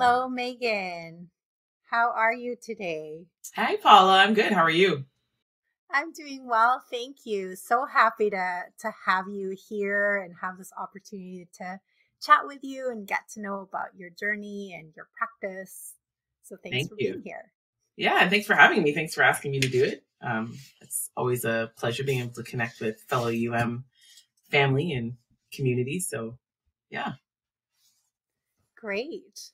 Hello, Meghan. How are you today? Hi, Paula. I'm good. How are you? I'm doing well, thank you. So happy to to have you here and have this opportunity to chat with you and get to know about your journey and your practice. So thanks Thank for you. being here. Yeah, and thanks for having me. Thanks for asking me to do it. Um, it's always a pleasure being able to connect with fellow UM family and community. So, yeah. Great.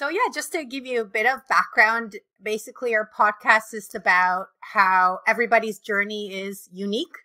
So, yeah, just to give you a bit of background, basically, our podcast is about how everybody's journey is unique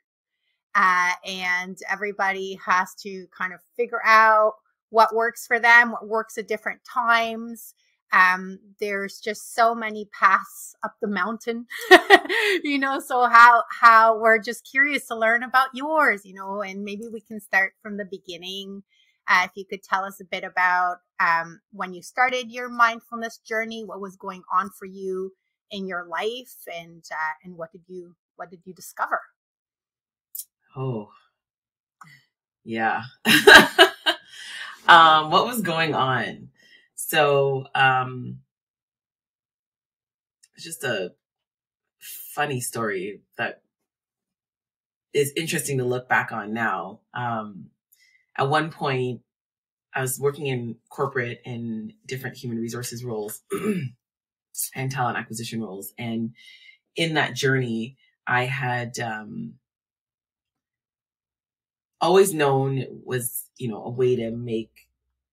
uh, and everybody has to kind of figure out what works for them, what works at different times. Um, there's just so many paths up the mountain, you know. So how how we're just curious to learn about yours, you know, and maybe we can start from the beginning uh, if you could tell us a bit about um, when you started your mindfulness journey, what was going on for you in your life, and uh, and what did you what did you discover? Oh, yeah. um, what was going on? So, um, it's just a funny story that is interesting to look back on now. Um, at one point, I was working in corporate and different human resources roles and talent acquisition roles. And in that journey, I had um, always known it was, you know, a way to make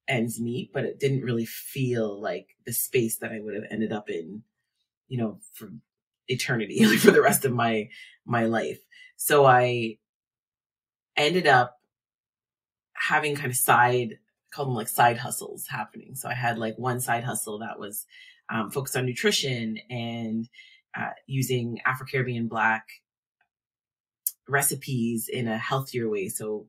ends meet, but it didn't really feel like the space that I would have ended up in, you know, for eternity, like for the rest of my my life. So I ended up having kind of side, call them like side hustles happening. So I had like one side hustle that was um, focused on nutrition and uh, using Afro Caribbean Black recipes in a healthier way. So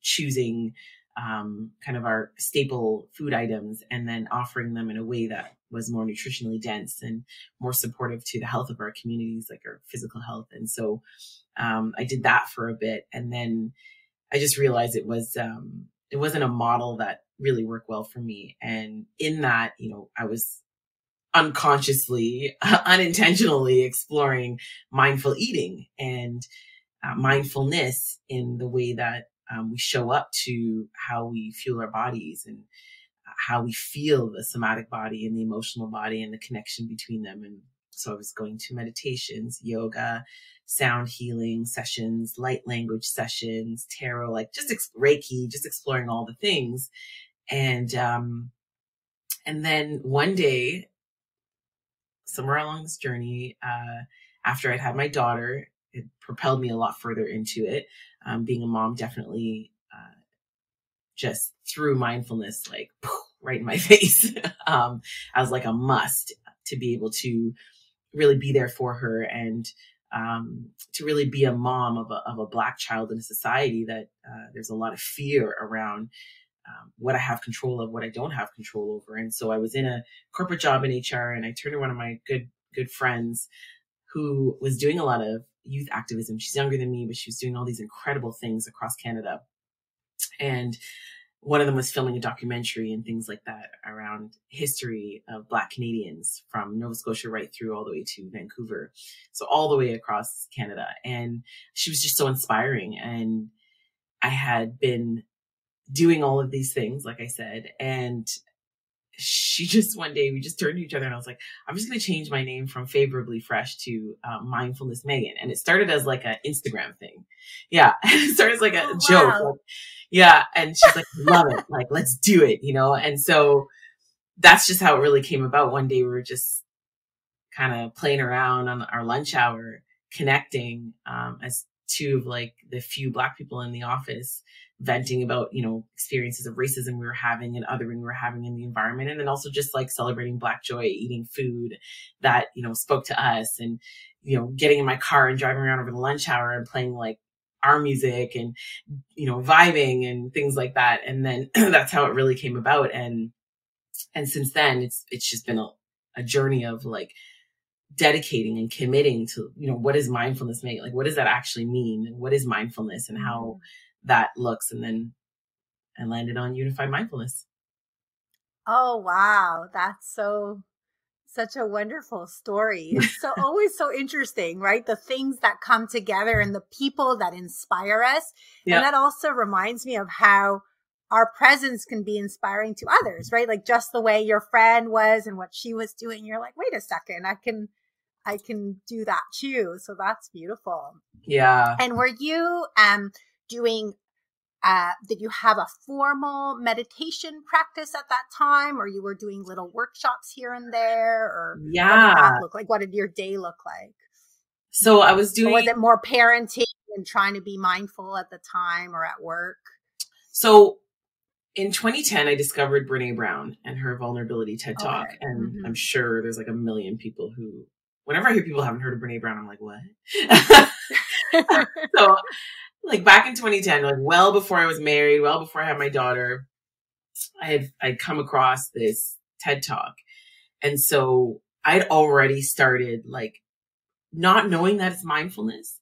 choosing um, kind of our staple food items and then offering them in a way that was more nutritionally dense and more supportive to the health of our communities, like our physical health. And so um, I did that for a bit, and then I just realized it was um, it wasn't a model that really worked well for me. And in that, you know, I was unconsciously, unintentionally exploring mindful eating and uh, mindfulness in the way that um, we show up to how we fuel our bodies and uh, how we feel the somatic body and the emotional body and the connection between them. And so I was going to meditations, yoga, sound healing sessions, light language sessions, tarot, like just ex- Reiki, just exploring all the things. And, um, and then one day, somewhere along this journey, uh, after I'd had my daughter, it propelled me a lot further into it. Um, being a mom definitely uh, just threw mindfulness like right in my face. um, like a must to be able to really be there for her and um, to really be a mom of a, of a black child in a society that uh, there's a lot of fear around um, what I have control of, what I don't have control over. And so I was in a corporate job in HR and I turned to one of my good, good friends who was doing a lot of youth activism. She's younger than me, but she was doing all these incredible things across Canada. And one of them was filming a documentary and things like that around history of black canadians from nova scotia right through all the way to vancouver. So all the way across canada. And she was just so inspiring. And i had been doing all of these things like i said and she just one day we just turned to each other and I was like, I'm just going to change my name from favorably fresh to uh, mindfulness Meghan. And it started as like an Instagram thing. Yeah. it started as like a Oh, joke. wow. Like, yeah. And she's like, love it. Like, let's do it, you know? And so that's just how it really came about. One day we were just kind of playing around on our lunch hour, connecting, um, as two of like the few black people in the office venting about, you know, experiences of racism we were having and othering we were having in the environment. And then also just like celebrating black joy, eating food that, you know, spoke to us and, you know, getting in my car and driving around over the lunch hour and playing like our music and, you know, vibing and things like that. And then that's how it really came about. And, and since then it's, it's just been a, a journey of like, dedicating and committing to you know what is mindfulness make? Like what does that actually mean? And what is mindfulness and how mm-hmm. that looks? And then i landed on unified mindfulness. Oh wow, that's so such a wonderful story. It's so always so interesting, right? The things that come together and the people that inspire us. And that also reminds me of how our presence can be inspiring to others, right? Like just the way your friend was and what she was doing. You're like, wait a second, I can I can do that too. So that's beautiful. Yeah. And were you um doing uh, did you have a formal meditation practice at that time or you were doing little workshops here and there or yeah what did that look like what did your day look like so i was doing or was it more parenting and trying to be mindful at the time or at work so in 2010 i discovered brene brown and her vulnerability ted talk okay. and mm-hmm. i'm sure there's like a million people who whenever i hear people haven't heard of brene brown i'm like what so like back in 2010, like well before I was married, well before I had my daughter, I had I'd come across this TED talk. And so I'd already started like not knowing that it's mindfulness,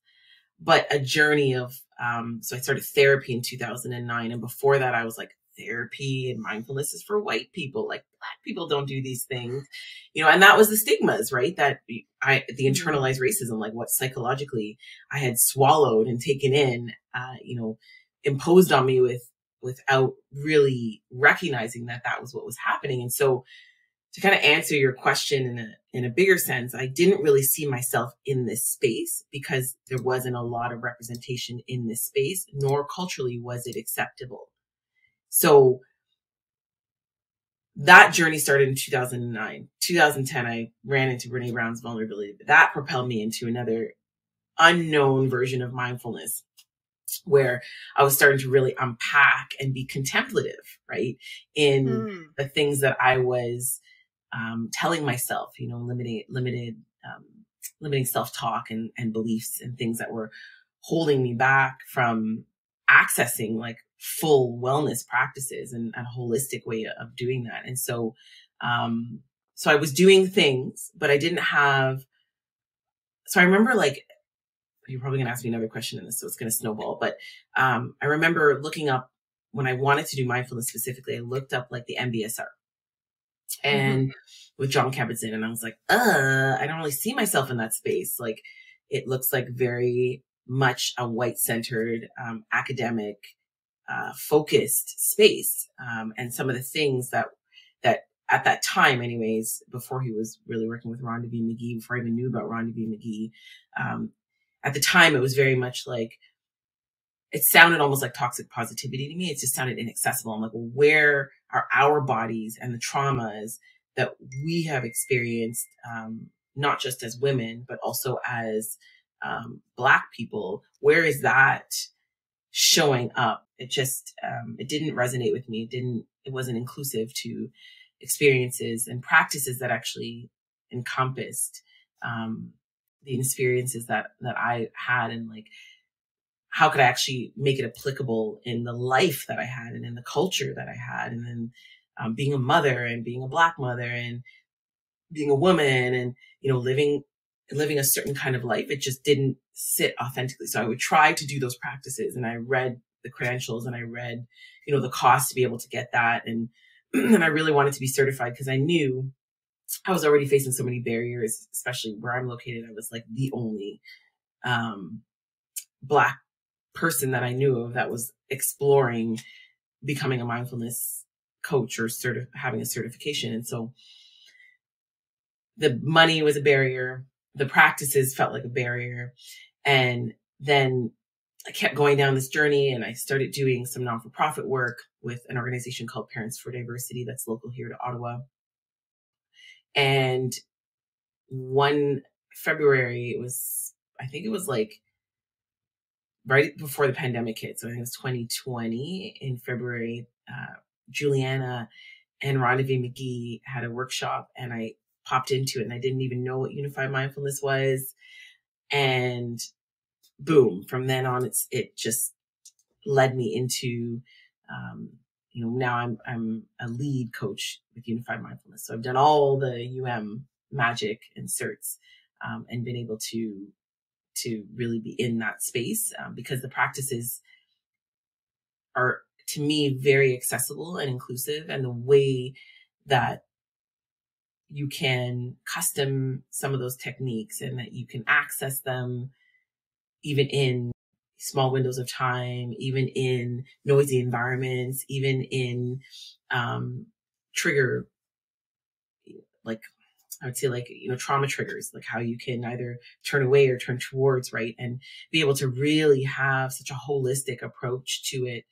but a journey of um so I started therapy in 2009 and before that I was like therapy and mindfulness is for white people. Like black people don't do these things, you know, and that was the stigmas, right? That I, the mm-hmm. internalized racism, like what psychologically I had swallowed and taken in, uh, you know, imposed on me with, without really recognizing that that was what was happening. And so to kind of answer your question in a, in a bigger sense, I didn't really see myself in this space because there wasn't a lot of representation in this space, nor culturally was it acceptable. So that journey started in 2009. 2010, I ran into Brene Brown's vulnerability. but That propelled me into another unknown version of mindfulness where I was starting to really unpack and be contemplative, right? In mm. the things that I was um, telling myself, you know, limiting, limited, um, limiting self-talk and, and beliefs and things that were holding me back from accessing like full wellness practices and a holistic way of doing that. And so, um, so I was doing things, but I didn't have, so I remember like, you're probably going to ask me another question in this, so it's going to snowball. But, um, I remember looking up when I wanted to do mindfulness specifically, I looked up like the MBSR and mm-hmm. with Jon Kabat-Zinn and I was like, uh, I don't really see myself in that space. Like it looks like very much a white centered, um, academic, uh, focused space. Um, and some of the things that, that at that time, anyways, before he was really working with Rhonda V. Magee before I even knew about Rhonda V. Magee um, at the time, it was very much like, it sounded almost like toxic positivity to me. It just sounded inaccessible. I'm like, well, where are our bodies and the traumas that we have experienced, um, not just as women, but also as um, Black people? Where is that showing up. It just, um, it didn't resonate with me. It didn't, it wasn't inclusive to experiences and practices that actually encompassed, um, the experiences that, that I had and like, how could I actually make it applicable in the life that I had and in the culture that I had? And then, um, being a mother and being a black mother and being a woman and, you know, living living a certain kind of life, it just didn't sit authentically. So I would try to do those practices and I read the credentials and I read, you know, the cost to be able to get that. And, and I really wanted to be certified because I knew I was already facing so many barriers, especially where I'm located. I was like the only, um, black person that I knew of that was exploring becoming a mindfulness coach or certi- having a certification. And so the money was a barrier the practices felt like a barrier. And then I kept going down this journey and I started doing some non for profit work with an organization called Parents for Diversity that's local here to Ottawa. And one February, it was, I think it was like right before the pandemic hit. So I think it was 2020 in February. Uh, Julianna and Rhonda Magee had a workshop and I popped into it and I didn't even know what unified mindfulness was. And boom, from then on, it's, it just led me into, um, you know, now I'm, I'm a lead coach with unified mindfulness. So I've done all the UM magic and certs, um, and been able to, to really be in that space, um, because the practices are to me very accessible and inclusive and the way that you can custom some of those techniques and that you can access them even in small windows of time, even in noisy environments, even in um, trigger, like I would say, like you know, trauma triggers, like how you can either turn away or turn towards, right, and be able to really have such a holistic approach to it.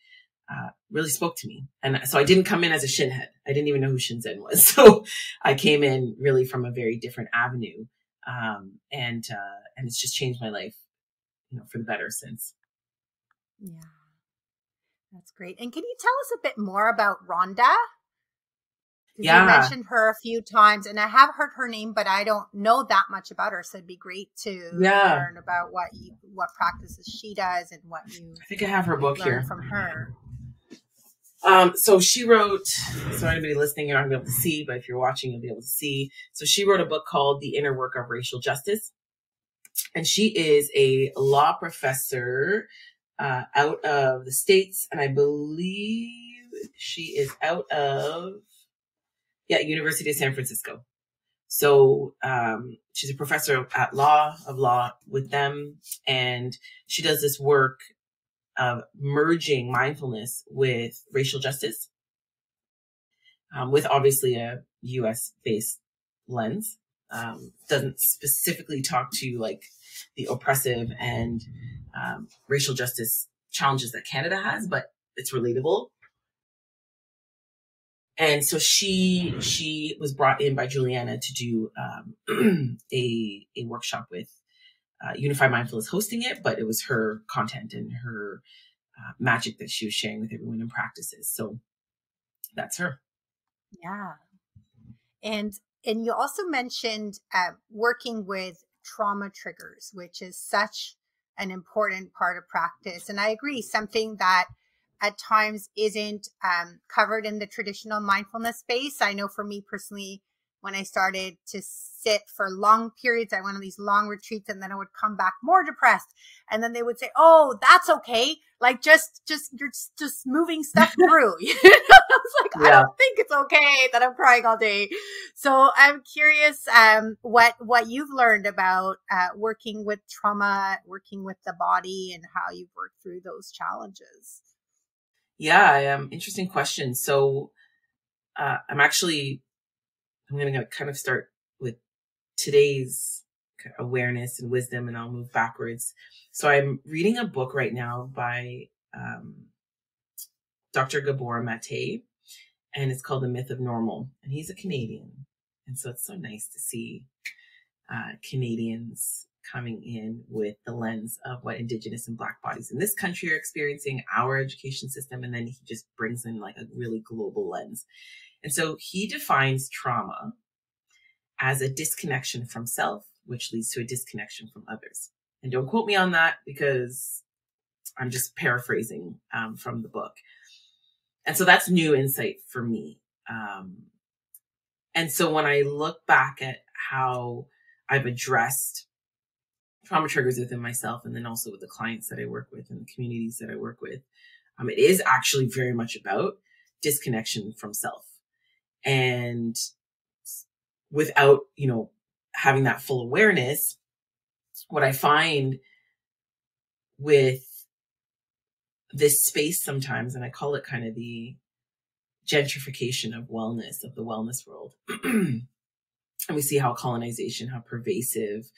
Uh, really spoke to me. And so I didn't come in as a shinhead. I didn't even know who Shinzen was. So I came in really from a very different avenue. Um, and, uh, and it's just changed my life you know, for the better since. Yeah. That's great. And can you tell us a bit more about Rhonda? Yeah. You mentioned her a few times and I have heard her name, but I don't know that much about her. So it'd be great to yeah. learn about what you, what practices she does and what you I think I have her book here from her. Um, so she wrote, so anybody listening, you're not gonna be able to see, but if you're watching, you'll be able to see. So she wrote a book called The Inner Work of Racial Justice and she is a law professor uh, out of the states, and I believe she is out of yeah University of San Francisco. So um, she's a professor at law of law with them, and she does this work of merging mindfulness with racial justice, um, with obviously a U.S. based lens um, doesn't specifically talk to like the oppressive and um, racial justice challenges that Canada has, but it's relatable. And so she she was brought in by Julianna to do um, a a workshop with uh, Unified Mindfulness hosting it, but it was her content and her uh, magic that she was sharing with everyone in practices. So that's her. Yeah. And and you also mentioned uh, working with trauma triggers, which is such an important part of practice. And I agree, something that at times isn't um, covered in the traditional mindfulness space. I know for me personally, when I started to sit for long periods. I went on these long retreats and then I would come back more depressed. And then they would say, Oh, that's okay. Like just, just, you're just moving stuff through. you know? I was like, yeah. I don't think it's okay that I'm crying all day. So I'm curious, um, what, what you've learned about, uh, working with trauma, working with the body and how you've worked through those challenges. Yeah. Um, interesting question. So, uh, I'm actually I'm going to kind of start with today's awareness and wisdom, and I'll move backwards. So I'm reading a book right now by um, Dr. Gabor Mate, and it's called The Myth of Normal. And he's a Canadian. And so it's so nice to see uh, Canadians coming in with the lens of what Indigenous and Black bodies in this country are experiencing, our education system, and then he just brings in like a really global lens. And so he defines trauma as a disconnection from self, which leads to a disconnection from others. And don't quote me on that because I'm just paraphrasing um, from the book. And so that's new insight for me. Um, and so when I look back at how I've addressed trauma triggers within myself and then also with the clients that I work with and the communities that I work with, um, it is actually very much about disconnection from self and without you know having that full awareness what i find with this space sometimes and i call it kind of the gentrification of wellness of the wellness world and we see how colonization how pervasive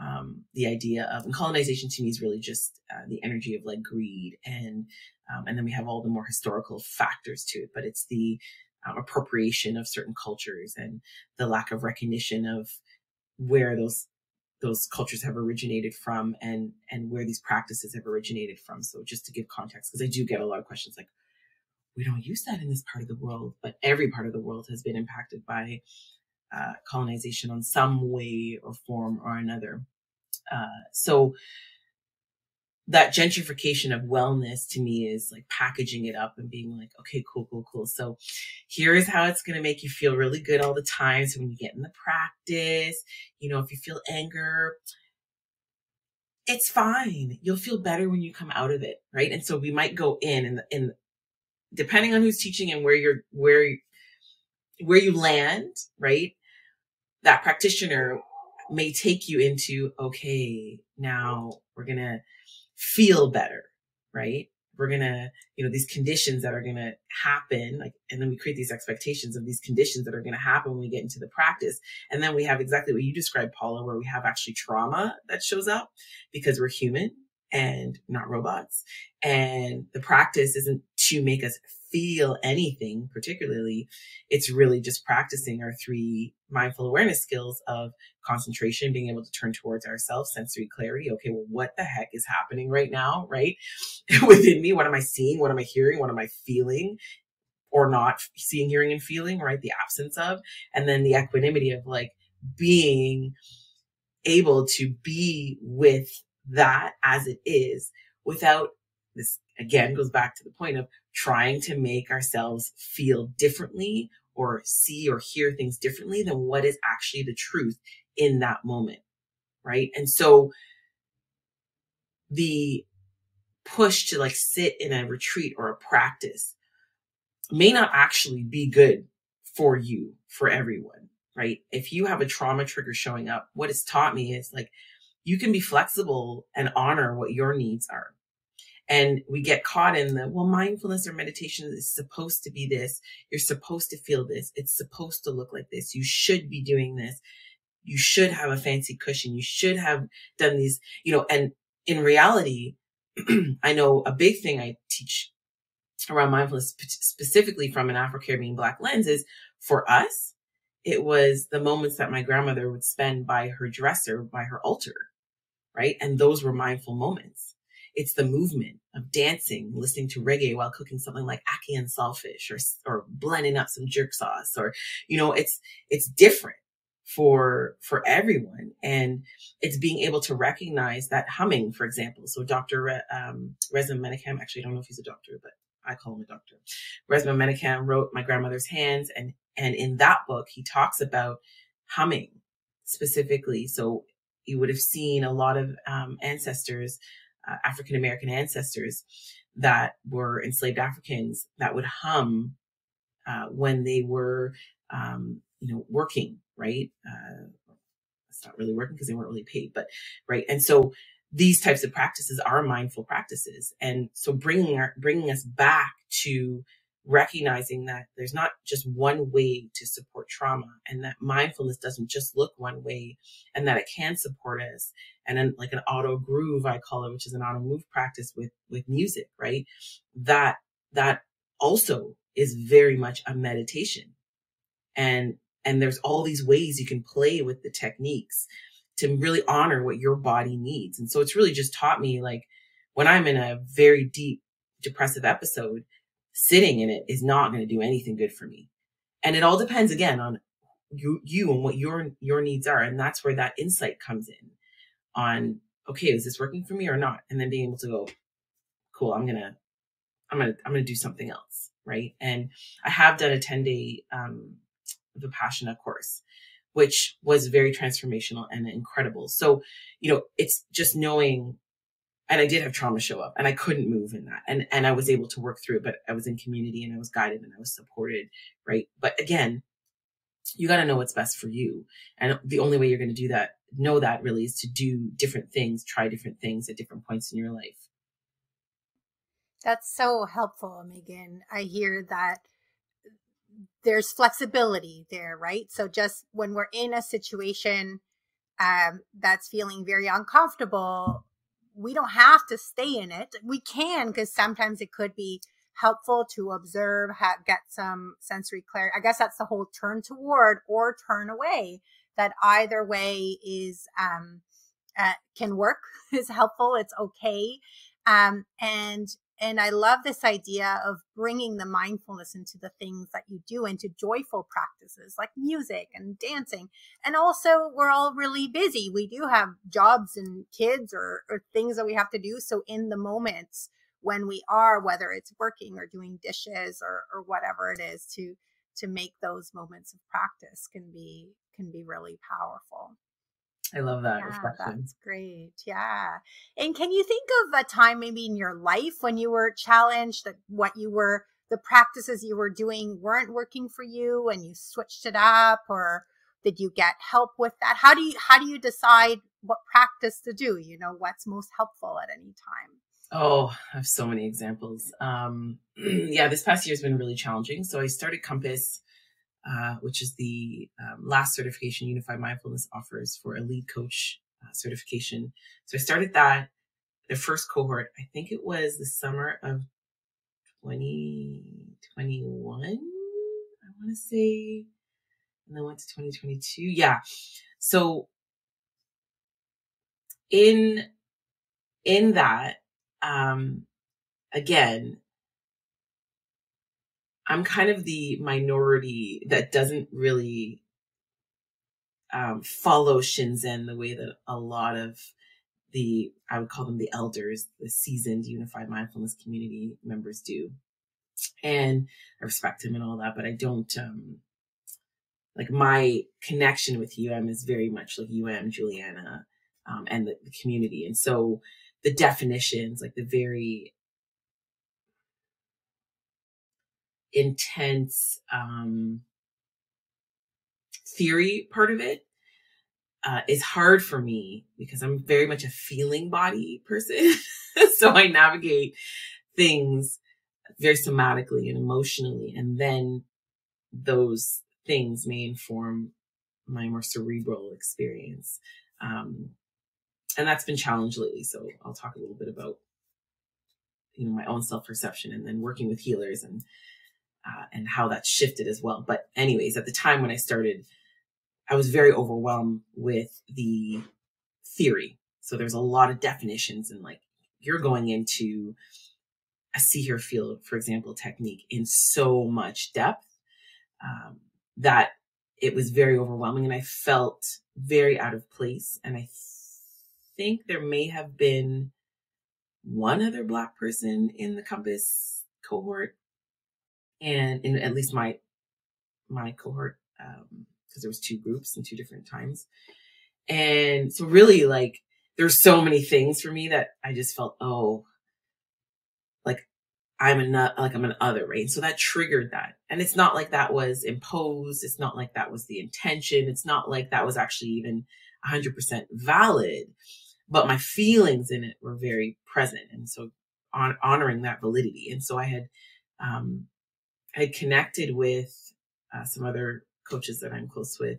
um, the idea of and colonization to me is really just uh, the energy of like greed and um, and then we have all the more historical factors to it but it's the um, appropriation of certain cultures and the lack of recognition of where those those cultures have originated from and and where these practices have originated from. So just to give context because i do get a lot of questions like we don't use that in this part of the world but every part of the world has been impacted by uh, colonization on some way or form or another. Uh, so that gentrification of wellness to me is like packaging it up and being like, okay, cool, cool, cool. So here's how it's going to make you feel really good all the time. So when you get in the practice, you know, if you feel anger, it's fine. You'll feel better when you come out of it. Right. And so we might go in and, and depending on who's teaching and where you're, where where you land, right? That practitioner may take you into, okay, now we're going to feel better, right? We're going to, you know, these conditions that are going to happen, like, and then we create these expectations of these conditions that are going to happen when we get into the practice. And then we have exactly what you described, Paula, where we have actually trauma that shows up because we're human and not robots. And the practice isn't to make us feel anything particularly. It's really just practicing our three mindful awareness skills of concentration, being able to turn towards ourselves, sensory clarity. Okay, well, what the heck is happening right now, right? Within me, what am I seeing? What am I hearing? What am I feeling? Or not seeing, hearing, and feeling, right? The absence of. And then the equanimity of like being able to be with that as it is without this again mm-hmm. goes back to the point of trying to make ourselves feel differently or see or hear things differently than what is actually the truth in that moment. Right. And so the push to like sit in a retreat or a practice may not actually be good for you, for everyone. Right. If you have a trauma trigger showing up, what it's taught me is like, you can be flexible and honor what your needs are. And we get caught in the, well, mindfulness or meditation is supposed to be this. You're supposed to feel this. It's supposed to look like this. You should be doing this. You should have a fancy cushion. You should have done these, you know, and in reality, I know a big thing I teach around mindfulness, specifically from an Afro-Caribbean Black lens is for us, it was the moments that my grandmother would spend by her dresser, by her altar, right? And those were mindful moments. It's the movement of dancing, listening to reggae while cooking something like ackee and saltfish or, or blending up some jerk sauce or, you know, it's, it's different for, for everyone. And it's being able to recognize that humming, for example. So Dr. Re, um, Menakem, actually, I don't know if he's a doctor, but I call him a doctor. Resmaa Menakem wrote My Grandmother's Hands. And, and in that book, he talks about humming specifically. So you would have seen a lot of um, ancestors uh, African American ancestors that were enslaved Africans that would hum uh, when they were, um, you know, working, right? Uh, it's not really working because they weren't really paid, but right. And so these types of practices are mindful practices, and so bringing our, bringing us back to recognizing that there's not just one way to support trauma and that mindfulness doesn't just look one way and that it can support us and then like an auto groove i call it which is an auto move practice with with music right? That that also is very much a meditation. And and there's all these ways you can play with the techniques to really honor what your body needs. And so it's really just taught me like when i'm in a very deep depressive episode sitting in it is not going to do anything good for me. And it all depends again on you, you and what your, your needs are. And that's where that insight comes in on, okay, is this working for me or not? And then being able to go, cool, I'm going to, I'm going to, I'm going to do something else. Right. And I have done a 10 day, um, Vipassana course, which was very transformational and incredible. So, you know, it's just knowing and I did have trauma show up and I couldn't move in that. And, and I was able to work through it, but I was in community and I was guided and I was supported. Right. But again, you got to know what's best for you. And the only way you're going to do that, know that really is to do different things, try different things at different points in your life. That's so helpful, Meghan. I hear that there's flexibility there, right? So just when we're in a situation um, that's feeling very uncomfortable, we don't have to stay in it. We can because sometimes it could be helpful to observe, have, get some sensory clarity. I guess that's the whole turn toward or turn away. That either way is um, uh, can work is helpful. It's okay, um, and and I love this idea of bringing the mindfulness into the things that you do, into joyful practices like music and dancing. And also, we're all really busy. We do have jobs and kids or, or things that we have to do. So, in the moments when we are, whether it's working or doing dishes or, or whatever it is, to to make those moments of practice can be can be really powerful. I love that yeah. That's great. Yeah. And can you think of a time maybe in your life when you were challenged that what you were the practices you were doing weren't working for you and you switched it up or did you get help with that how do you how do you decide what practice to do you know what's most helpful at any time oh i have so many examples um yeah this past year has been really challenging so i started compass uh, which is the um, last certification unified mindfulness offers for a lead coach uh, certification so i started that the first cohort i think it was the summer of 2021 i want to say and then went to 2022. Yeah. So in in that, um, again, I'm kind of the minority that doesn't really um, follow Shinzen the way that a lot of the I would call them the elders, the seasoned unified mindfulness community members do. And I respect him and all that, but I don't um like my connection with UM is very much like UM, Julianna, um, and the, the community. And so the definitions, like the very intense um, theory part of it uh, is hard for me because I'm very much a feeling body person. so I navigate things very somatically and emotionally. And then those things may inform my more cerebral experience. Um, and that's been challenged lately. So I'll talk a little bit about, you know, my own self perception and then working with healers and, uh, and how that shifted as well. But anyways, at the time when I started, I was very overwhelmed with the theory. So there's a lot of definitions and like you're going into a see, hear, feel, for example, technique in so much depth. Um, that it was very overwhelming and I felt very out of place. And I th- think there may have been one other black person in the compass cohort and in at least my my cohort um because there was two groups and two different times and so really like there's so many things for me that i just felt oh like I'm a nut, like I'm an other, right? So that triggered that. And it's not like that was imposed. It's not like that was the intention. It's not like that was actually even 100% valid, but my feelings in it were very present. And so on, honoring that validity. And so I had, um, had connected with uh, some other coaches that I'm close with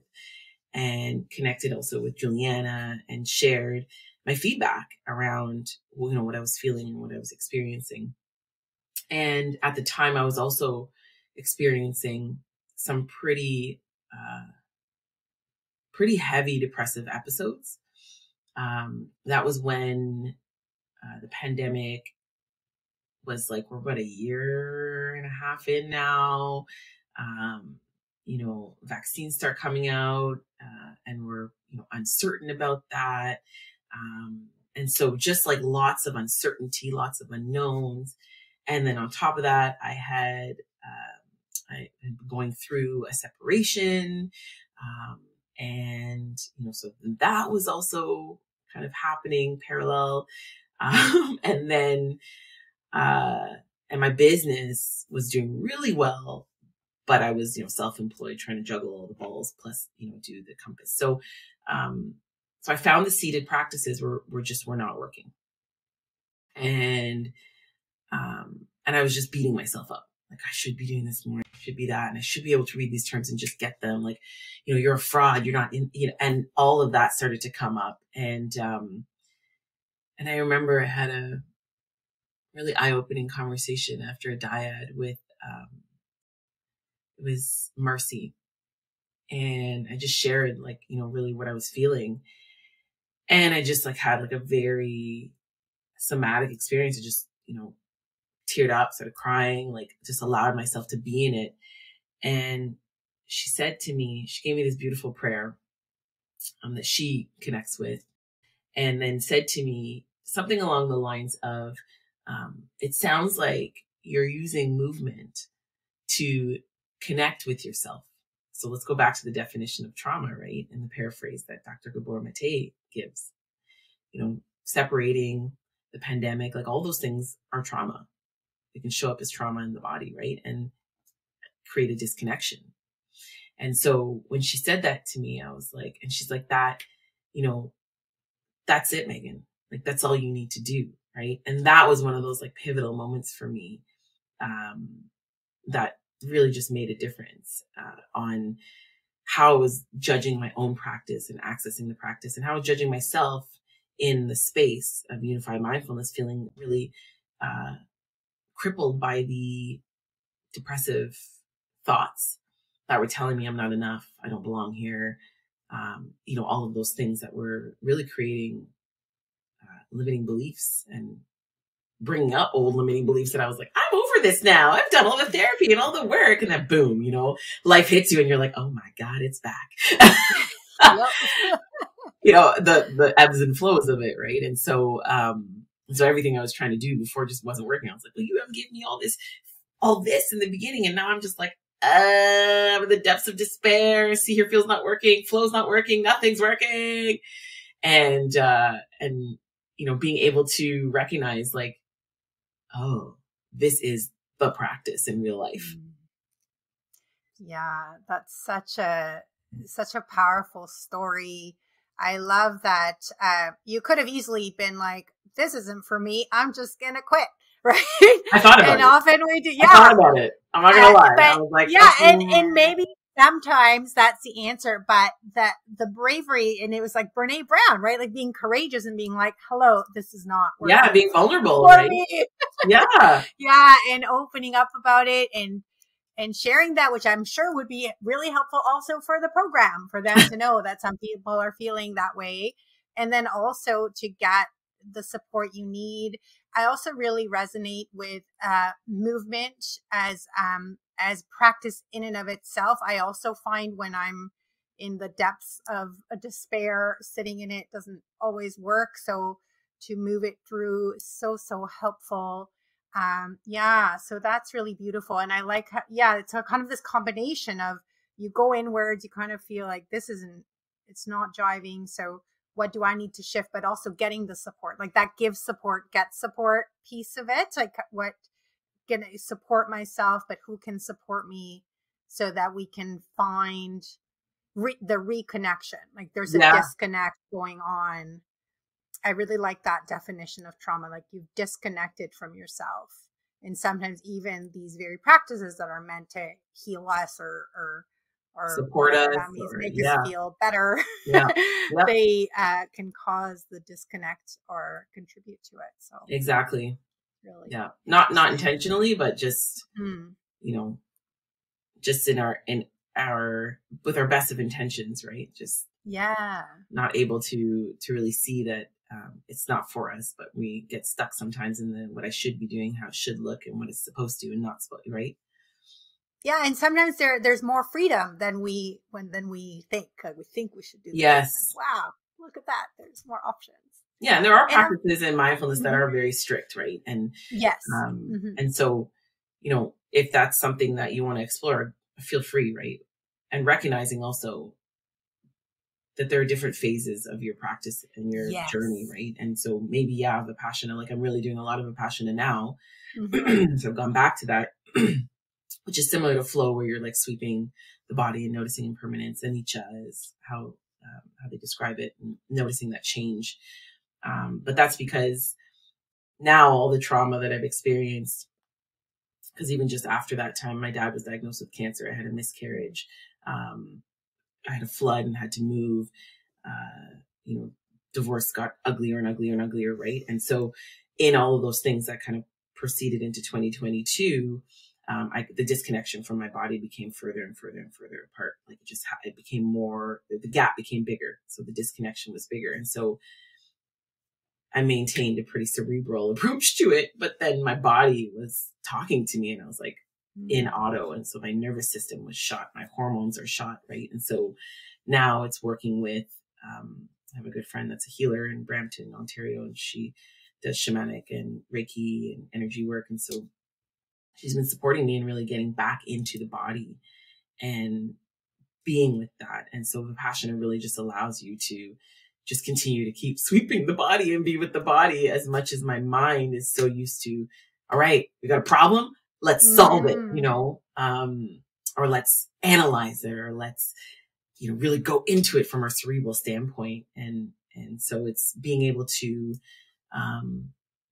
and connected also with Julianna and shared my feedback around, you know, what I was feeling and what I was experiencing. And at the time, I was also experiencing some pretty, uh, pretty heavy depressive episodes. Um, that was when uh, the pandemic was like, we're about a year and a half in now. Um, you know, vaccines start coming out, uh, and we're, you know, uncertain about that. Um, and so just like lots of uncertainty, lots of unknowns. And then on top of that, I had uh, I going through a separation, um, and you know, so that was also kind of happening parallel. Um, and then, uh, and my business was doing really well, but I was, you know, self-employed, trying to juggle all the balls, plus, you know, do the compass. So, um, so I found the seated practices were were just were not working, and um, and I was just beating myself up. Like, I should be doing this more. I should be that. And I should be able to read these terms and just get them. Like, you know, you're a fraud. You're not in, you know, and all of that started to come up. And, um, and I remember I had a really eye opening conversation after a dyad with, um, it was Marcy. And I just shared like, you know, really what I was feeling. And I just like had like a very somatic experience of just, you know, teared up, started crying, like just allowed myself to be in it. And she said to me, she gave me this beautiful prayer um, that she connects with, and then said to me something along the lines of, um, "It sounds like you're using movement to connect with yourself." So let's go back to the definition of trauma, right? And the paraphrase that Dr. Gabor Mate gives. You know, separating the pandemic, like all those things are trauma it can show up as trauma in the body, right? And create a disconnection. And so when she said that to me, I was like, and she's like, that, you know, that's it, Meghan. Like, that's all you need to do. Right. And that was one of those like pivotal moments for me, um, that really just made a difference, uh, on how I was judging my own practice and accessing the practice and how I was judging myself in the space of unified mindfulness, feeling really, uh, crippled by the depressive thoughts that were telling me I'm not enough, I don't belong here, um, you know, all of those things that were really creating limiting beliefs and bringing up old limiting beliefs that I was like, I'm over this now. I've done all the therapy and all the work. And then boom, you know, life hits you and you're like, oh my God, it's back. you know, the, the ebbs and flows of it. Right. And so, um, so everything I was trying to do before just wasn't working. I was like, well, you have given me all this, all this in the beginning. And now I'm just like, uh, I'm in the depths of despair. See hear feels not working. Flow's not working. Nothing's working. And, uh, and, you know, being able to recognize like, oh, this is the practice in real life. Mm. Yeah, that's such a, such a powerful story. I love that. Uh, you could have easily been like, this isn't for me. I'm just to quit. right? I thought about and it. often we do. Yeah, I thought about it. I'm not gonna lie. But, I was like, yeah, oh. and and maybe sometimes that's the answer, but that the bravery and it was like Brene Brown, right? Like being courageous and being like, "Hello, this is not." Yeah, being vulnerable, right? yeah, yeah, and opening up about it and and sharing that, which I'm sure would be really helpful also for the program for them to know that some people are feeling that way, and then also to get the support you need I also really resonate with uh, movement as um, as practice in and of itself. I also find when I'm in the depths of a despair, sitting in it doesn't always work. So to move it through so so helpful. Um, yeah, so that's really beautiful, and I like how, yeah, it's a kind of this combination of you go inwards, you kind of feel like this isn't it's not jiving, so what do I need to shift, but also getting the support. Like that gives support, get support piece of it. Like what can support myself, but who can support me so that we can find re- the reconnection. Like there's a yeah. disconnect going on. I really like that definition of trauma. Like you've disconnected from yourself. And sometimes even these very practices that are meant to heal us or, or or support us, or, make yeah. us feel better, yeah. They uh, can cause the disconnect or contribute to it. So exactly, really, yeah, not not intentionally, but just mm. you know, just in our in our with our best of intentions, right? Just yeah, not able to to really see that um, it's not for us, but we get stuck sometimes in the what I should be doing, how it should look, and what it's supposed to, and not supposed, right? Yeah, and sometimes there there's more freedom than we when than we think. Like we think we should do. Yes. wow, look at that. There's more options. Yeah, and there are practices in mindfulness mm-hmm. that are very strict, right? And yes, um, mm-hmm. and so you know if that's something that you want to explore, feel free, right? And recognizing also that there are different phases of your practice and your yes. journey, right? And so maybe yeah, the passion. Like I'm really doing a lot of Vipassana now, mm-hmm. so I've gone back to that. which is similar to flow where you're like sweeping the body and noticing impermanence. Anicca is how um, how they describe it, and noticing that change. Um, but that's because now all the trauma that I've experienced, because even just after that time, my dad was diagnosed with cancer. I had a miscarriage. Um, I had a flood and had to move. Uh, you know, divorce got uglier and uglier and uglier, right? And so, in all of those things that kind of proceeded into 2022, um, I, the disconnection from my body became further and further and further apart. Like it just, it became more, the gap became bigger. So the disconnection was bigger. And so I maintained a pretty cerebral approach to it, but then my body was talking to me and I was like mm-hmm. in auto. And so my nervous system was shot. My hormones are shot. Right. And so now it's working with, um, I have a good friend that's a healer in Brampton, Ontario, and she does shamanic and Reiki and energy work. And so she's been supporting me and really getting back into the body and being with that. And so Vipassana really just allows you to just continue to keep sweeping the body and be with the body as much as my mind is so used to all right, we got a problem. Let's solve it, you Mm. know, um, or let's analyze it or let's, you know, really go into it from our cerebral standpoint. And, and so it's being able to, um,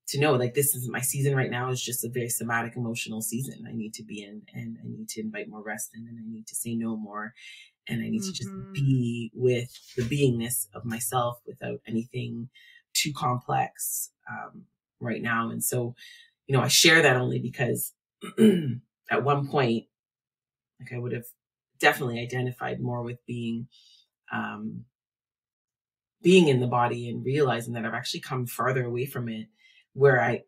to know like this is my season right now is just a very somatic emotional season I need to be in and I need to invite more rest in and I need to say no more and I need to just Mhm. be with the beingness of myself without anything too complex um, right now. And so, you know, I share that only because at one point, like I would have definitely identified more with being, um, being in the body and realizing that I've actually come farther away from it where I,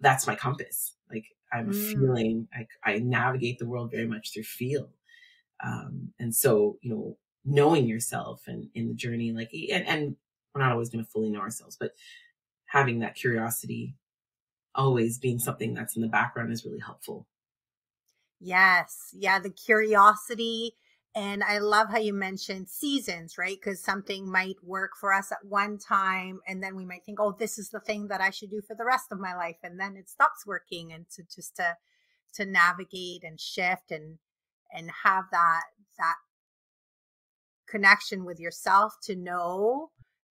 that's my compass. Like I'm Mm. feeling, I, I navigate the world very much through feel. Um, and so, you know, knowing yourself and in the journey, like, and, and we're not always going to fully know ourselves, but having that curiosity always being something that's in the background is really helpful. Yes. Yeah. The curiosity. And I love how you mentioned seasons, right? Because something might work for us at one time, and then we might think, oh, this is the thing that I should do for the rest of my life. And then it stops working. And to just to, to navigate and shift and, and have that, that connection with yourself to know,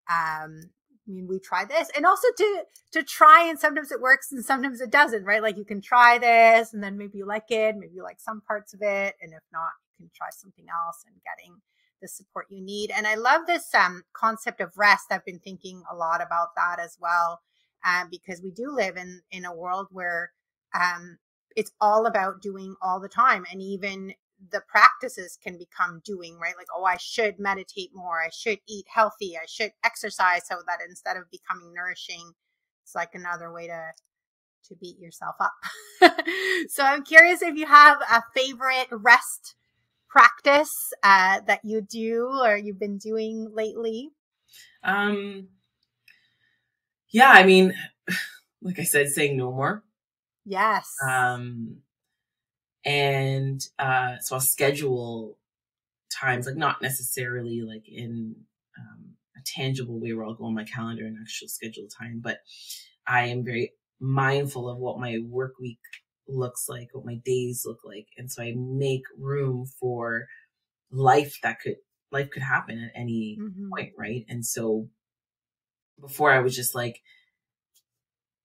um, I mean, we try this and also to, to try and sometimes it works and sometimes it doesn't, right? Like you can try this and then maybe you like it, maybe you like some parts of it. And if not, you can try something else and getting the support you need. And I love this um, concept of rest. I've been thinking a lot about that as well, um, because we do live in, in a world where um, it's all about doing all the time. And even the practices can become doing, right? Like, oh, I should meditate more. I should eat healthy. I should exercise so that instead of becoming nourishing, it's like another way to to beat yourself up. so I'm curious if you have a favorite rest practice uh, that you do or you've been doing lately. Um, yeah, I mean, like I said, saying no more. Yes. Um, and uh, so I'll schedule times, like not necessarily like in um, a tangible way where I'll go on my calendar and actually schedule time, but I am very mindful of what my work week looks like, what my days look like, and so I make room for life that could life could happen at any Mhm. point, right? And so before I was just like,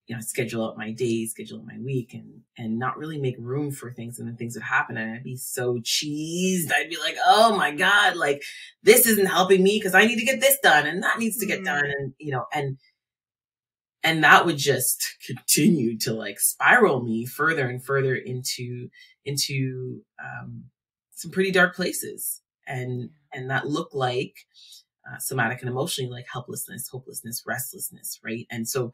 you know, schedule out my days, schedule out my week and, and not really make room for things and then things would happen and I'd be so cheesed. I'd be like, oh my God, like this isn't helping me because I need to get this done and that needs to get Mm. done. And, you know, and, and that would just continue to like spiral me further and further into, into, um, some pretty dark places. And, and that looked like, uh, somatic and emotionally like helplessness, hopelessness, restlessness, right? And so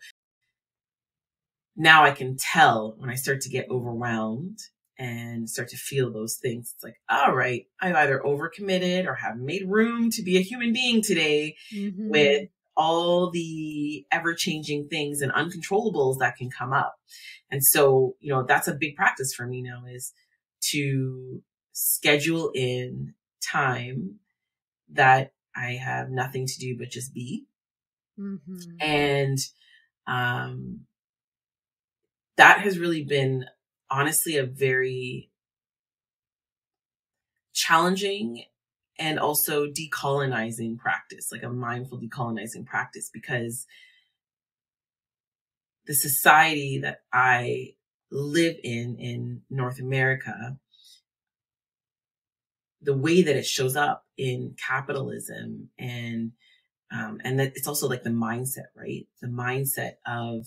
now I can tell when I start to get overwhelmed and start to feel those things. It's like, all right, I've either overcommitted or have made room to be a human being today Mhm. with all the ever changing things and uncontrollables that can come up. And so, you know, that's a big practice for me now is to schedule in time that I have nothing to do but just be. Mhm. And um, that has really been honestly a very challenging and also decolonizing practice, like a mindful decolonizing practice, because the society that I live in in North America, the way that it shows up in capitalism and um, and that it's also like the mindset, right? The mindset of,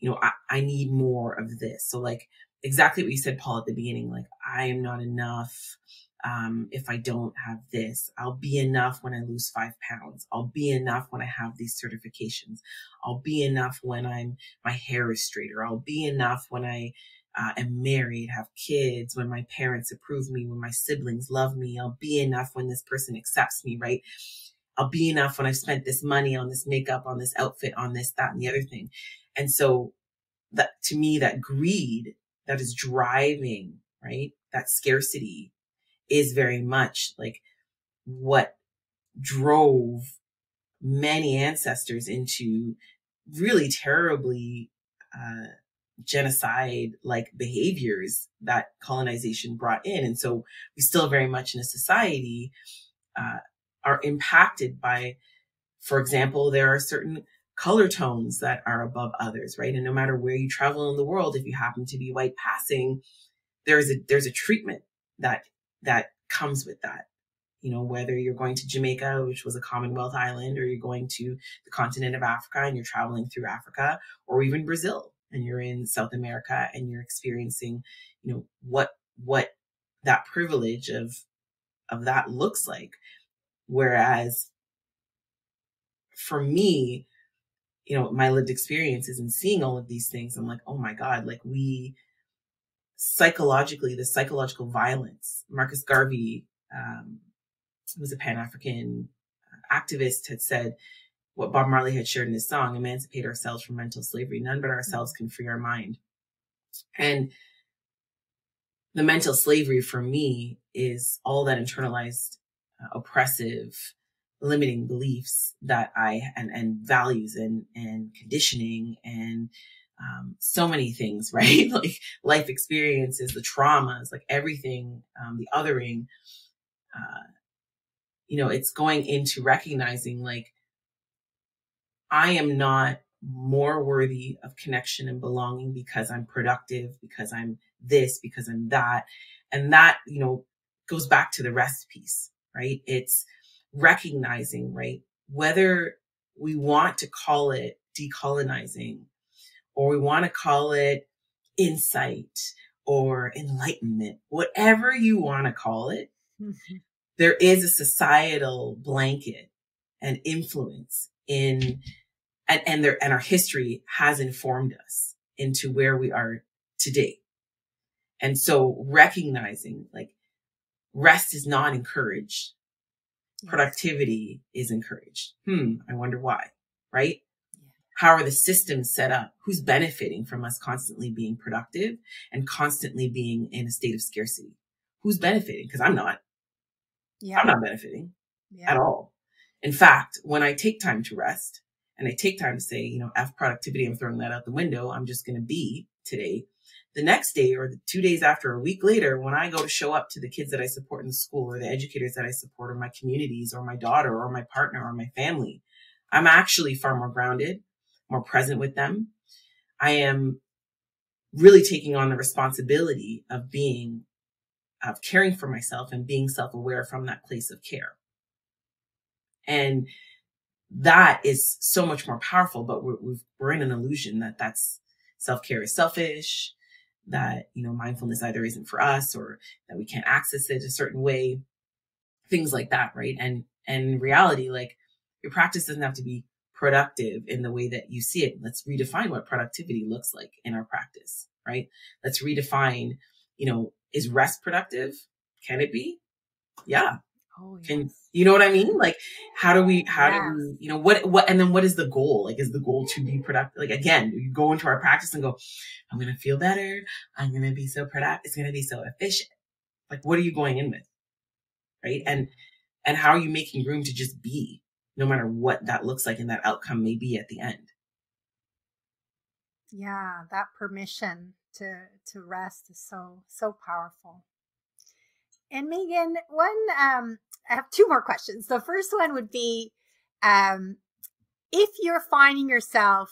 you know, I, I need more of this. So like exactly what you said, Paul, at the beginning, like I am not enough. Um, if I don't have this, I'll be enough when I lose five pounds. I'll be enough when I have these certifications. I'll be enough when I'm, my hair is straighter. I'll be enough when I uh, am married, have kids, when my parents approve me, when my siblings love me. I'll be enough when this person accepts me, right? I'll be enough when I've spent this money on this makeup, on this outfit, on this, that, and the other thing. And so that to me, that greed that is driving, right? That scarcity is very much like what drove many ancestors into really terribly, uh, genocide like behaviors that colonization brought in. And so we still very much in a society uh, are impacted by, for example, there are certain color tones that are above others, right? And no matter where you travel in the world, if you happen to be white passing, there's a there's a treatment that that comes with that. You know, whether you're going to Jamaica, which was a Commonwealth island, or you're going to the continent of Africa and you're traveling through Africa, or even Brazil and you're in South America and you're experiencing, you know, what what that privilege of of that looks like. Whereas for me, you know, my lived experiences and seeing all of these things, I'm like, oh my God, like we psychologically, the psychological violence. Marcus Garvey, um, was a Pan African activist, had said what Bob Marley had shared in his song, emancipate ourselves from mental slavery. None but ourselves can free our mind. And the mental slavery for me is all that internalized, uh, oppressive, limiting beliefs that I and and values and and conditioning and um, so many things, right? like life experiences, the traumas, like everything, um, the othering. Uh, you know, it's going into recognizing like I am not more worthy of connection and belonging because I'm productive, because I'm this, because I'm that. And that, you know, goes back to the rest piece, right? It's recognizing, right? Whether we want to call it decolonizing or we want to call it insight or enlightenment, whatever you want to call it, mm-hmm. there is a societal blanket and influence in and, and their and our history has informed us into where we are today. And so recognizing like rest is not encouraged productivity is encouraged. Hmm, I wonder why, right? How are the systems set up? Who's benefiting from us constantly being productive and constantly being in a state of scarcity? Who's benefiting? Because I'm not. Yeah. I'm not benefiting yeah. at all. In fact, when I take time to rest and I take time to say, you know, F productivity, I'm throwing that out the window. I'm just going to be today the next day or the two days after, a week later, when I go to show up to the kids that I support in the school or the educators that I support or my communities or my daughter or my partner or my family, I'm actually far more grounded, more present with them. I am really taking on the responsibility of being, of caring for myself and being self aware from that place of care. And that is so much more powerful, but we're, we're in an illusion that that's self care is selfish that, you know, mindfulness either isn't for us or that we can't access it a certain way, things like that, right? And, and reality, like your practice doesn't have to be productive in the way that you see it. Let's redefine what productivity looks like in our practice, right? Let's redefine, you know, is rest productive? Can it be? Yeah. Oh, yes. Can you know what I mean? Like, how do we, how yes. do we, you know, what, what, and then what is the goal? Like, is the goal to be productive? Like, again, you go into our practice and go, I'm going to feel better. I'm going to be so productive. It's going to be so efficient. Like, what are you going in with? Right. And, and how are you making room to just be no matter what that looks like and that outcome may be at the end? Yeah. That permission to, to rest is so, so powerful. And Meghan, one um, I have two more questions. The first one would be um, if you're finding yourself,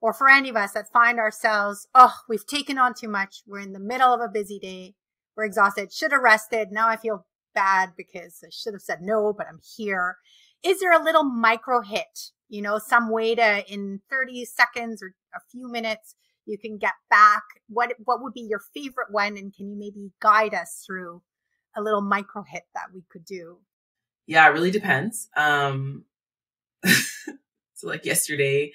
or for any of us that find ourselves, oh, we've taken on too much. We're in the middle of a busy day. We're exhausted. Should have rested. Now I feel bad because I should have said no, but I'm here. Is there a little micro hit? You know, some way to in 30 seconds or a few minutes you can get back. What what would be your favorite one, and can you maybe guide us through a little micro hit that we could do? Yeah, it really depends. Um, so like yesterday,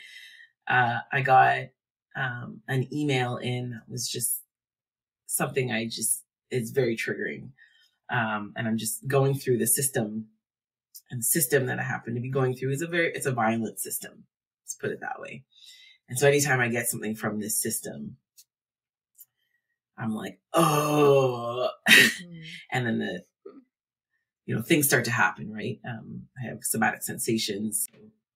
uh, I got um, an email in that was just something I just is very triggering. Um, and I'm just going through the system and the system that I happen to be going through is a very, it's a violent system. Let's put it that way. And so anytime I get something from this system, I'm like, oh, mm-hmm. and then the, you know, things start to happen, right? Um, I have somatic sensations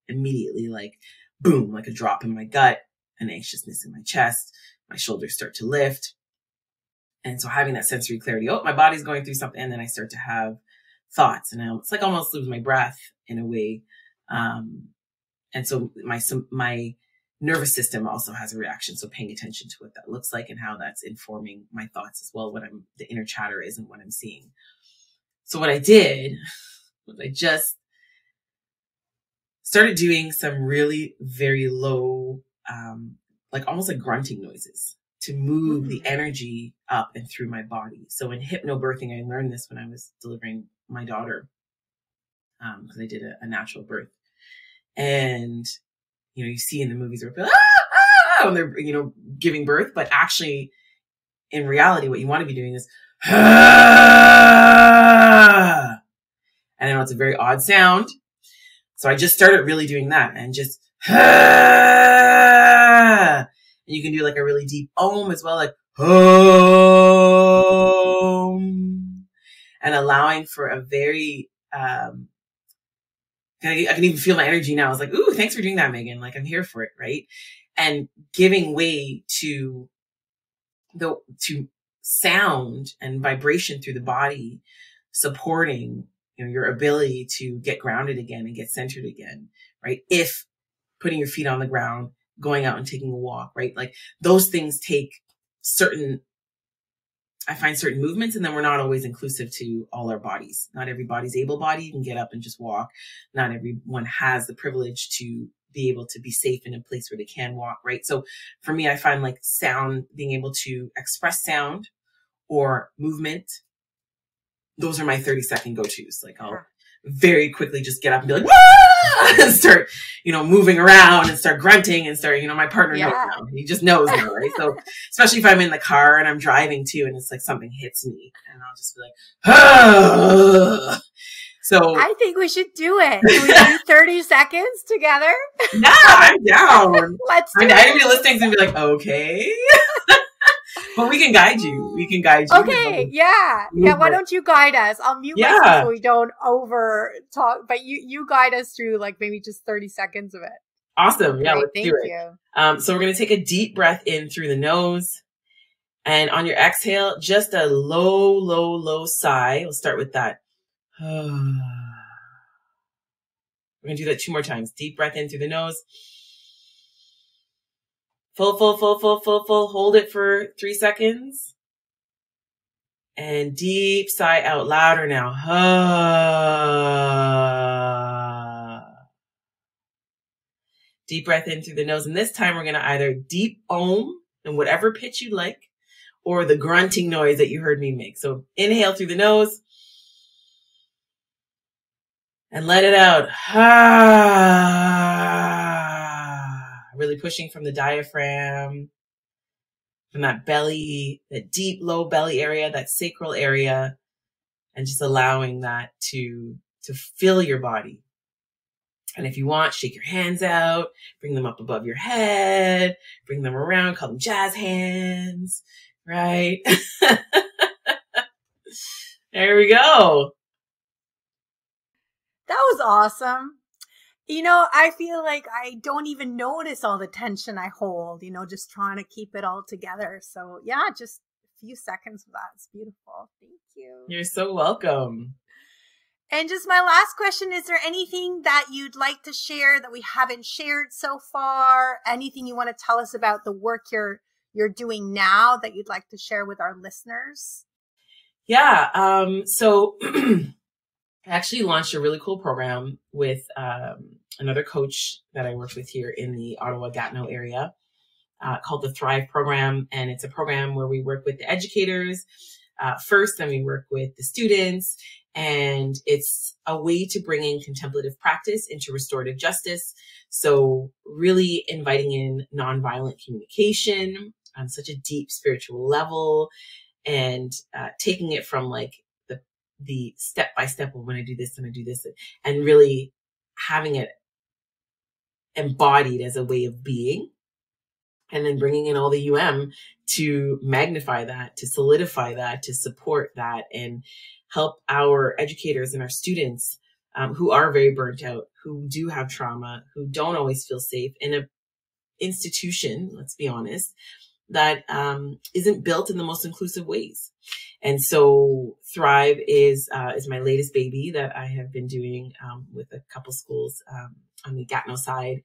immediately, like boom, like a drop in my gut, an anxiousness in my chest, my shoulders start to lift. And so having that sensory clarity, oh, my body's going through something. And then I start to have thoughts and I, it's like almost lose my breath in a way. Um, and so my, some, my nervous system also has a reaction. So paying attention to what that looks like and how that's informing my thoughts as well, what I'm, the inner chatter is and what I'm seeing. So what I did was I just started doing some really very low, um, like almost like grunting noises to move mm-hmm. the energy up and through my body. So in hypnobirthing, I learned this when I was delivering my daughter um, because um, I did a, a, natural birth. And, you know, you see in the movies where people, ah, ah, when they're, you know, giving birth, but actually in reality, what you want to be doing is, ah, and I know it's a very odd sound. So I just started really doing that and just, ah, and you can do like a really deep om as well, like om, and allowing for a very, um, I can even feel my energy now. I was like, ooh, thanks for doing that, Meghan. Like I'm here for it, right? And giving way to the, to sound and vibration through the body, supporting, you know, your ability to get grounded again and get centered again, right? If putting your feet on the ground going out and taking a walk, right? Like those things take certain, I find certain movements and then we're not always inclusive to all our bodies. Not everybody's able bodied and get up and just walk. Not everyone has the privilege to be able to be safe in a place where they can walk, right? So for me, I find like sound, being able to express sound or movement, those are my 30 second go-tos. Like I'll very quickly just get up and be like, and start, you know, moving around and start grunting and start, you know, my partner yeah. knows now. He just knows now, right? So especially if I'm in the car and I'm driving too and it's like something hits me and I'll just be like, ah. So I think we should do it. Can we do 30 seconds together? Yeah, I'm down. Let's do I, it. I'd be listening and be like, okay. But we can guide you. We can guide you. Okay, yeah, yeah. Why don't you guide us? I'll mute yeah. myself so we don't over talk. But you you guide us through like maybe just thirty seconds of it. Awesome. Yeah, let's thank do it. You. Um, so we're gonna take a deep breath in through the nose, and on your exhale, just a low, low, low sigh. We'll start with that. we're gonna do that two more times. Deep breath in through the nose. Full, full, full, full, full, full. Hold it for three seconds. And deep sigh out louder now. Deep breath in through the nose. And this time we're going to either deep om in whatever pitch you like or the grunting noise that you heard me make. So inhale through the nose and let it out pushing from the diaphragm, from that belly, that deep low belly area, that sacral area, and just allowing that to, to fill your body. And if you want, shake your hands out, bring them up above your head, bring them around, call them jazz hands, right? there we go. That was awesome. You know, I feel like I don't even notice all the tension I hold, you know, just trying to keep it all together. So, yeah, just a few seconds of that. It's beautiful. Thank you. You're so welcome. And just my last question is there anything that you'd like to share that we haven't shared so far? Anything you want to tell us about the work you're you're doing now that you'd like to share with our listeners? Yeah, um so I actually launched a really cool program with um, another coach that I work with here in the Ottawa Gatineau area uh, called the Thrive Program. And it's a program where we work with the educators uh, first, then we work with the students. And it's a way to bring in contemplative practice into restorative justice. So, really inviting in nonviolent communication on such a deep spiritual level and uh, taking it from like the step by step of when I do this and I do this and really having it embodied as a way of being and then bringing in all the UM to magnify that, to solidify that, to support that and help our educators and our students um, who are very burnt out, who do have trauma, who don't always feel safe in a institution, let's be honest, that um, not built in the most inclusive ways. And so Thrive is uh, is my latest baby that I have been doing um, with a couple schools um, on the Gatineau side.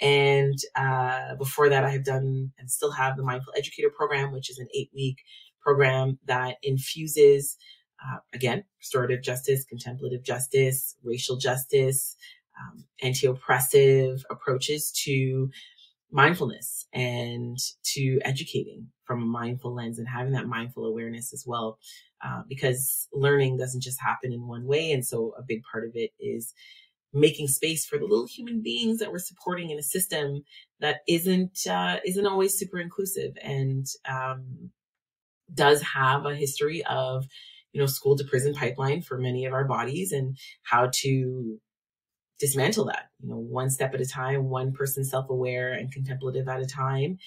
And uh, before that, I have done and still have the Mindful Educator Program, which is an eight week program that infuses, uh, again, restorative justice, contemplative justice, racial justice, um, anti oppressive approaches to mindfulness and to educating from a mindful lens and having that mindful awareness as well. Uh, because learning doesn't just happen in one way. And so a big part of it is making space for the little human beings that we're supporting in a system that isn't uh, isn't always super inclusive and um, does have a history of you know school to prison pipeline for many of our bodies and how to dismantle that you know one step at a time one person self-aware and contemplative at a time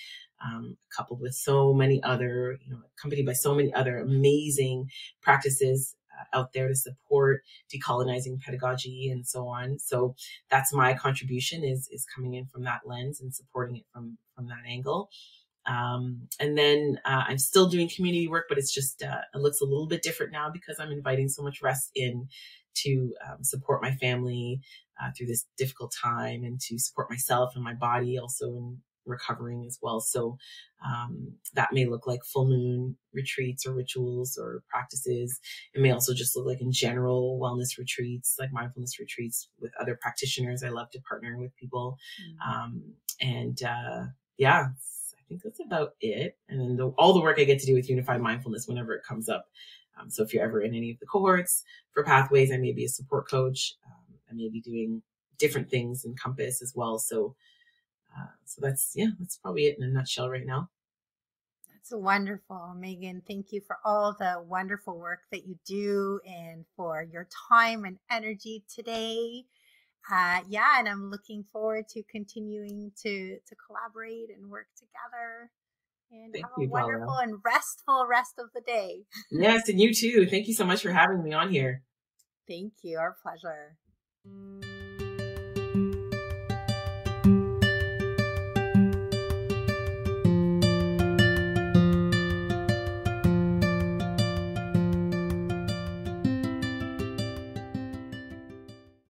um, coupled with so many other you know accompanied by so many other amazing practices uh, out there to support decolonizing pedagogy and so on. So that's my contribution is is coming in from that lens and supporting it from from that angle. Um, and then uh, I'm still doing community work, but it's just uh, it looks a little bit different now because I'm inviting so much rest in to um, support my family uh, through this difficult time and to support myself and my body also in recovering as well. So um, that may look like full moon retreats or rituals or practices. It may also just look like in general wellness retreats, like mindfulness retreats with other practitioners. I love to partner with people. Mm-hmm. Um, and uh, yeah, I think that's about it. And then the, all the work I get to do with unified mindfulness whenever it comes up. Um, so if you're ever in any of the cohorts for pathways, I may be a support coach. Um, I may be doing different things in Compass as well. So uh, so that's yeah, that's probably it in a nutshell right now. That's wonderful, Meghan. Thank you for all the wonderful work that you do and for your time and energy today. Uh, yeah, and I'm looking forward to continuing to to collaborate and work together. And Thank have you, a wonderful Paula. and restful rest of the day. yes, and you too. Thank you so much for having me on here. Thank you. Our pleasure.